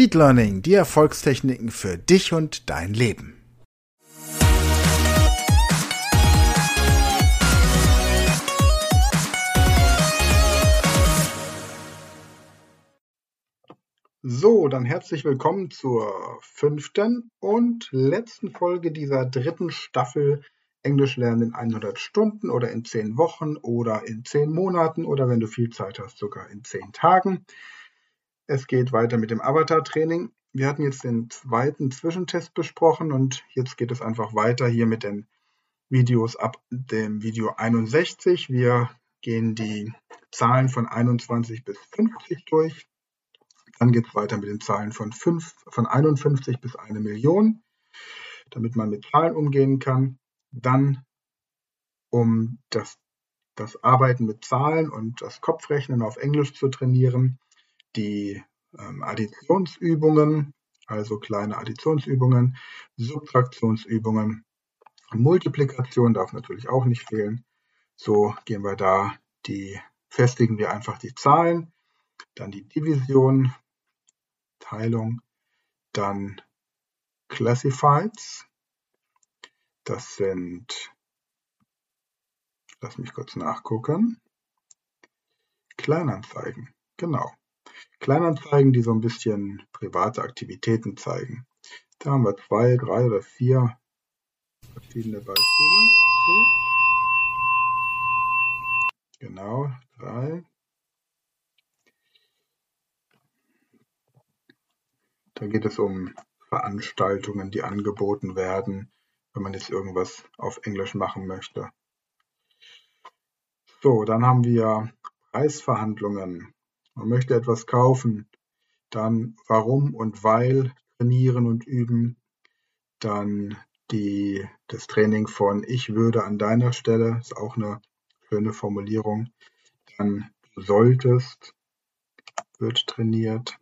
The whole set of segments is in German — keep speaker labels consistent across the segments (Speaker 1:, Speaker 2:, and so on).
Speaker 1: Speed Learning, die Erfolgstechniken für dich und dein Leben. So, dann herzlich willkommen zur fünften und letzten Folge dieser dritten Staffel Englisch lernen in 100 Stunden oder in 10 Wochen oder in 10 Monaten oder wenn du viel Zeit hast, sogar in 10 Tagen. Es geht weiter mit dem Avatar-Training. Wir hatten jetzt den zweiten Zwischentest besprochen und jetzt geht es einfach weiter hier mit den Videos ab dem Video 61. Wir gehen die Zahlen von 21 bis 50 durch. Dann geht es weiter mit den Zahlen von, 5, von 51 bis 1 Million, damit man mit Zahlen umgehen kann. Dann, um das, das Arbeiten mit Zahlen und das Kopfrechnen auf Englisch zu trainieren, die ähm, Additionsübungen, also kleine Additionsübungen, Subtraktionsübungen, Multiplikation darf natürlich auch nicht fehlen. So gehen wir da, die festigen wir einfach die Zahlen, dann die Division, Teilung, dann Classifieds, das sind, lass mich kurz nachgucken, Kleinanzeigen, genau. Kleinanzeigen, die so ein bisschen private Aktivitäten zeigen. Da haben wir zwei, drei oder vier verschiedene Beispiele zu. Genau, drei. Da geht es um Veranstaltungen, die angeboten werden, wenn man jetzt irgendwas auf Englisch machen möchte. So, dann haben wir Preisverhandlungen. Man möchte etwas kaufen, dann warum und weil trainieren und üben, dann die, das Training von ich würde an deiner Stelle, ist auch eine schöne Formulierung, dann du solltest, wird trainiert.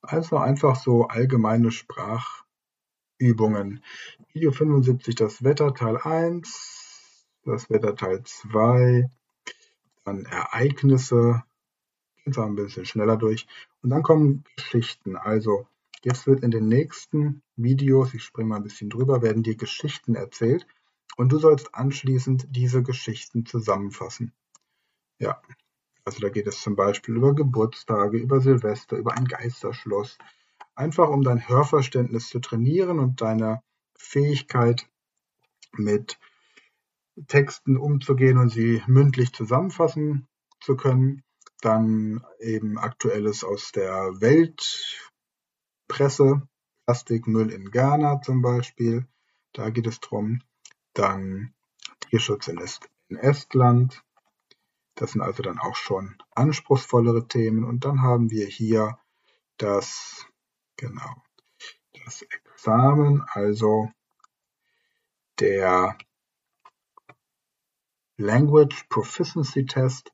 Speaker 1: Also einfach so allgemeine Sprachübungen. Video 75 das Wetter Teil 1, das Wetter Teil 2, dann Ereignisse Gehen wir ein bisschen schneller durch. Und dann kommen Geschichten. Also jetzt wird in den nächsten Videos, ich springe mal ein bisschen drüber, werden dir Geschichten erzählt. Und du sollst anschließend diese Geschichten zusammenfassen. Ja, also da geht es zum Beispiel über Geburtstage, über Silvester, über ein Geisterschloss. Einfach um dein Hörverständnis zu trainieren und deine Fähigkeit mit Texten umzugehen und sie mündlich zusammenfassen zu können. Dann eben Aktuelles aus der Weltpresse, Plastikmüll in Ghana zum Beispiel, da geht es drum. Dann Tierschutz in, Est in Estland, das sind also dann auch schon anspruchsvollere Themen. Und dann haben wir hier das, genau, das Examen, also der Language Proficiency Test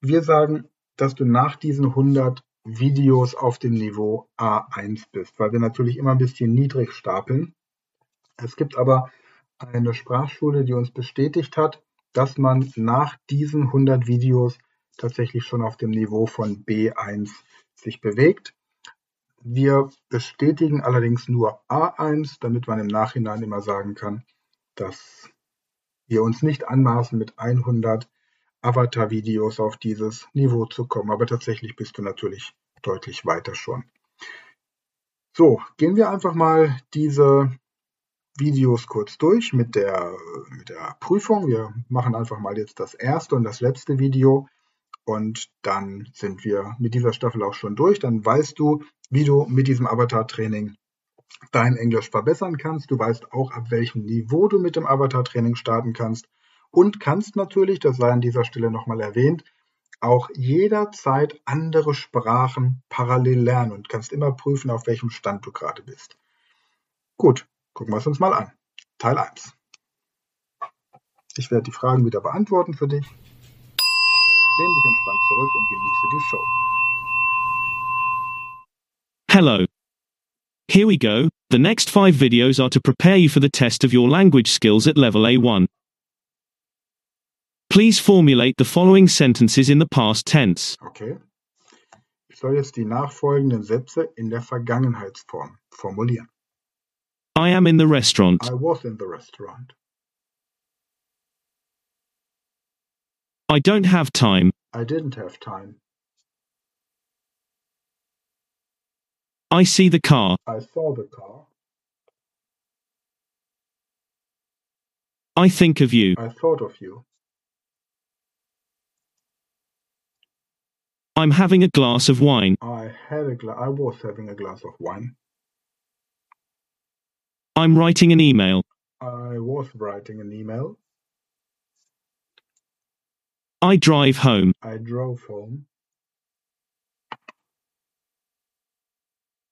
Speaker 1: wir sagen, dass du nach diesen 100 Videos auf dem Niveau A1 bist, weil wir natürlich immer ein bisschen niedrig stapeln. Es gibt aber eine Sprachschule, die uns bestätigt hat, dass man nach diesen 100 Videos tatsächlich schon auf dem Niveau von B1 sich bewegt. Wir bestätigen allerdings nur A1, damit man im Nachhinein immer sagen kann, dass wir uns nicht anmaßen, mit 100 Avatar-Videos auf dieses Niveau zu kommen. Aber tatsächlich bist du natürlich deutlich weiter schon. So, gehen wir einfach mal diese Videos kurz durch mit der, mit der Prüfung. Wir machen einfach mal jetzt das erste und das letzte Video und dann sind wir mit dieser Staffel auch schon durch. Dann weißt du, wie du mit diesem Avatar-Training dein Englisch verbessern kannst. Du weißt auch, ab welchem Niveau du mit dem Avatar-Training starten kannst und kannst natürlich, das sei an dieser Stelle nochmal erwähnt, auch jederzeit andere Sprachen parallel lernen und kannst immer prüfen, auf welchem Stand du gerade bist. Gut, gucken wir es uns mal an. Teil 1. Ich werde die Fragen wieder beantworten für dich. Lehn dich entspannt zurück und genieße die Show.
Speaker 2: Hello. Here we go. The next five videos are to prepare you for the test of your language skills at level A1. Please formulate the following sentences in the past tense.
Speaker 1: Okay. Ich soll jetzt die nachfolgenden Sätze in der Vergangenheitsform formulieren.
Speaker 2: I am in the restaurant.
Speaker 1: I was in the restaurant.
Speaker 2: I don't have time.
Speaker 1: I didn't have time.
Speaker 2: I see the car.
Speaker 1: I saw the car.
Speaker 2: I think of you.
Speaker 1: I thought of you.
Speaker 2: I'm having a glass of wine.
Speaker 1: I had a gla- I was having a glass of wine.
Speaker 2: I'm writing an email.
Speaker 1: I was writing an email.
Speaker 2: I drive home.
Speaker 1: I drove home.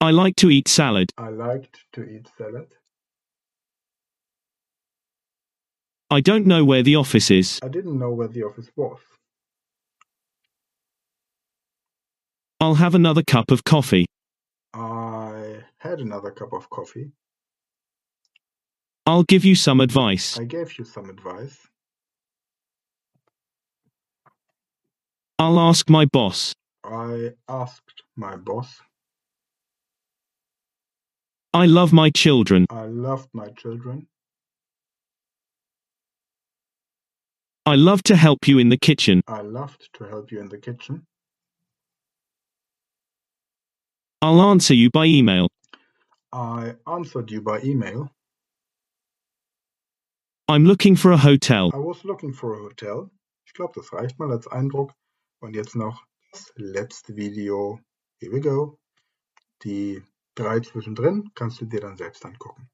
Speaker 2: I like to eat salad.
Speaker 1: I liked to eat salad.
Speaker 2: I don't know where the office is.
Speaker 1: I didn't know where the office was.
Speaker 2: I'll have another cup of coffee.
Speaker 1: I had another cup of coffee.
Speaker 2: I'll give you some advice.
Speaker 1: I gave you some advice.
Speaker 2: I'll ask my boss.
Speaker 1: I asked my boss.
Speaker 2: I love my children.
Speaker 1: I loved my children.
Speaker 2: I love to help you in the kitchen.
Speaker 1: I loved to help you in the kitchen.
Speaker 2: I'll answer you by email.
Speaker 1: I answered you by email.
Speaker 2: I'm looking for a hotel.
Speaker 1: I was looking for a hotel. Ich glaube, das reicht mal als Eindruck. Und jetzt noch das letzte Video. Here we go. Die drei zwischendrin kannst du dir dann selbst angucken.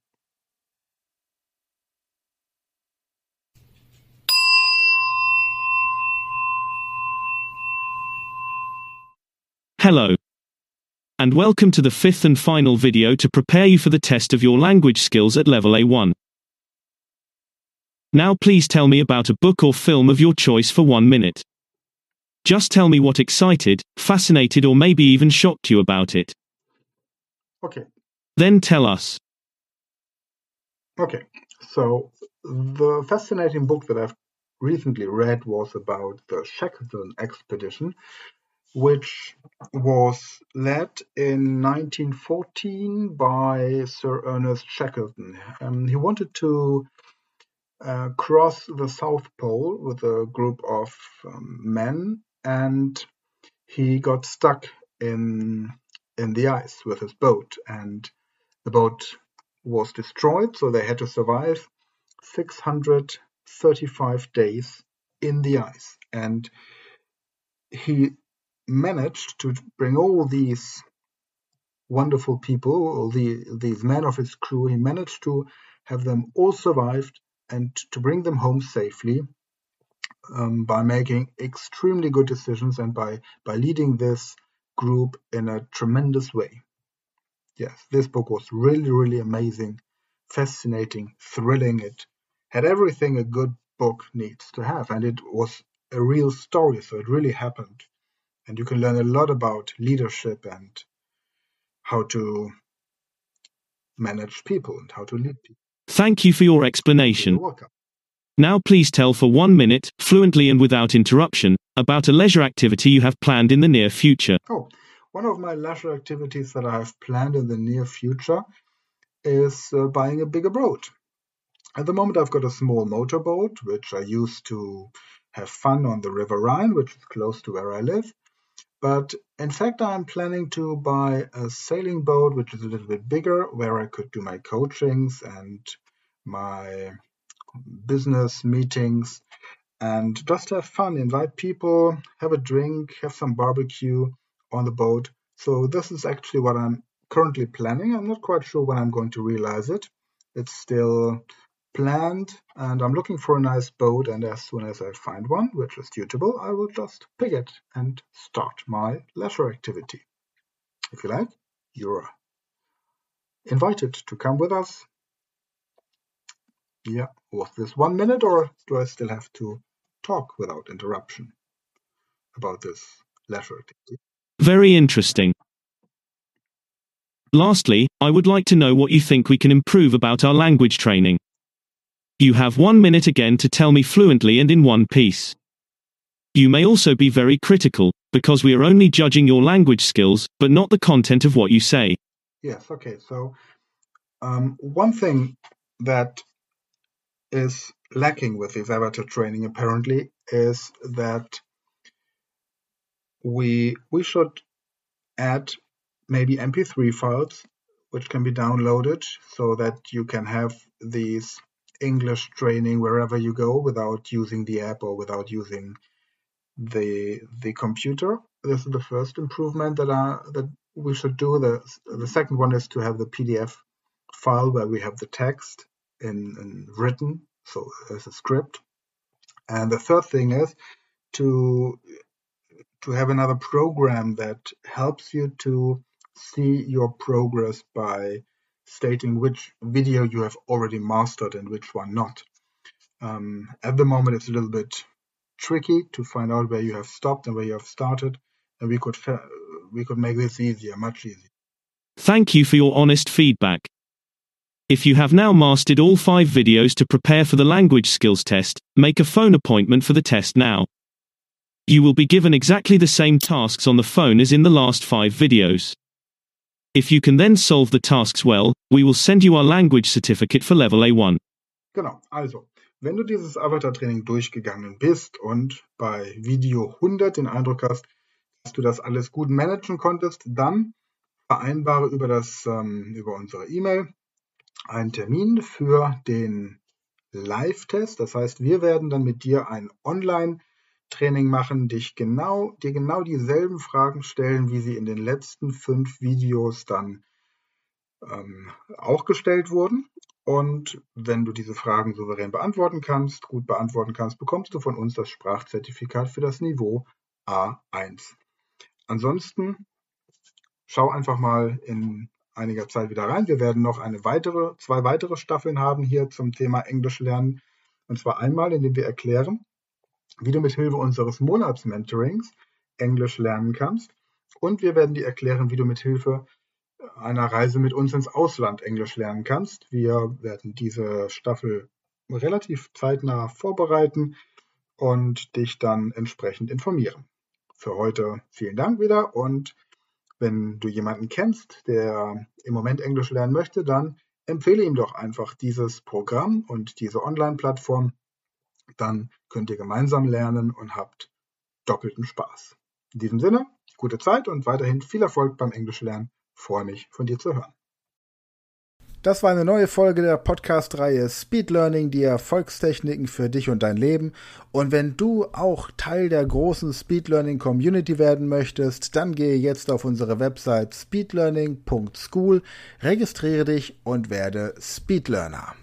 Speaker 2: Hello. And welcome to the fifth and final video to prepare you for the test of your language skills at level A1. Now please tell me about a book or film of your choice for one minute. Just tell me what excited, fascinated, or maybe even shocked you about it.
Speaker 1: Okay.
Speaker 2: Then tell us.
Speaker 1: Okay. So the fascinating book that I've recently read was about the Shackleton expedition, which was led in 1914 by Sir Ernest Shackleton. Um, he wanted to uh, cross the South Pole with a group of um, men, and he got stuck in in the ice with his boat, and the boat was destroyed. So they had to survive 635 days in the ice, and he managed to bring all these wonderful people, all the, these men of his crew, he managed to have them all survived and to bring them home safely um, by making extremely good decisions and by, by leading this group in a tremendous way. Yes, this book was really, really amazing, fascinating, thrilling. It had everything a good book needs to have, and it was a real story, so it really happened and you can learn a lot about leadership and how to manage people and how to lead people.
Speaker 2: Thank you for your explanation. Now please tell for one minute, fluently and without interruption, about a leisure activity you have planned in the near future.
Speaker 1: Oh, one of my leisure activities that I have planned in the near future is uh, buying a bigger boat. At the moment, I've got a small motorboat, which I use to have fun on the River Rhine, which is close to where I live. But in fact, I'm planning to buy a sailing boat, which is a little bit bigger, where I could do my coachings and my business meetings and just have fun, invite people, have a drink, have some barbecue on the boat. So, this is actually what I'm currently planning. I'm not quite sure when I'm going to realize it. It's still planned, and I'm looking for a nice boat. And as soon as I find one which is suitable, I will just pick it and start my leisure activity. If you like, you're invited to come with us. Yeah, was this one minute, or do I still have to talk without interruption about this leisure activity?
Speaker 2: Very interesting. Lastly, I would like to know what you think we can improve about our language training. You have one minute again to tell me fluently and in one piece. You may also be very critical, because we are only judging your language skills, but not the content of what you say.
Speaker 1: Yes, okay. So, um, one thing that is lacking with this avatar training apparently is that we we should add maybe mp3 files which can be downloaded so that you can have these english training wherever you go without using the app or without using the the computer. This is the first improvement that are that we should do. The the second one is to have the pdf file where we have the text in, in written so as a script. And the third thing is to to have another program that helps you to see your progress by stating which video you have already mastered and which one not. Um, at the moment, it's a little bit tricky to find out where you have stopped and where you have started, and we could we could make this easier, much easier.
Speaker 2: Thank you for your honest feedback. If you have now mastered all five videos to prepare for the language skills test, make a phone appointment for the test now. You will be given exactly the same tasks on the phone as in the last five videos. If you can then solve the tasks well, we will send you our language certificate for level A1.
Speaker 1: Genau, also, wenn du dieses Avatar-Training durchgegangen bist und bei Video 100 den Eindruck hast, dass du das alles gut managen konntest, dann vereinbare über, das, ähm, über unsere E-Mail einen Termin für den Live-Test. Das heißt, wir werden dann mit dir ein Online-Training machen, dich genau, dir genau dieselben Fragen stellen, wie sie in den letzten fünf Videos dann ähm, auch gestellt wurden. Und wenn du diese Fragen souverän beantworten kannst, gut beantworten kannst, bekommst du von uns das Sprachzertifikat für das Niveau A1. Ansonsten schau einfach mal in einiger Zeit wieder rein. Wir werden noch eine weitere, zwei weitere Staffeln haben hier zum Thema Englisch lernen. Und zwar einmal, indem wir erklären, wie du mit Hilfe unseres Monatsmentorings Englisch lernen kannst. Und wir werden dir erklären, wie du mit Hilfe einer Reise mit uns ins Ausland Englisch lernen kannst. Wir werden diese Staffel relativ zeitnah vorbereiten und dich dann entsprechend informieren. Für heute vielen Dank wieder und wenn du jemanden kennst, der im Moment Englisch lernen möchte, dann empfehle ihm doch einfach dieses Programm und diese Online-Plattform. Dann könnt ihr gemeinsam lernen und habt doppelten Spaß. In diesem Sinne, gute Zeit und weiterhin viel Erfolg beim Englischlernen. Freue mich, von dir zu hören. Das war eine neue Folge der Podcast-Reihe Speed Learning, die Erfolgstechniken für dich und dein Leben. Und wenn du auch Teil der großen Speed Learning Community werden möchtest, dann gehe jetzt auf unsere Website speedlearning.school, registriere dich und werde Speed Learner.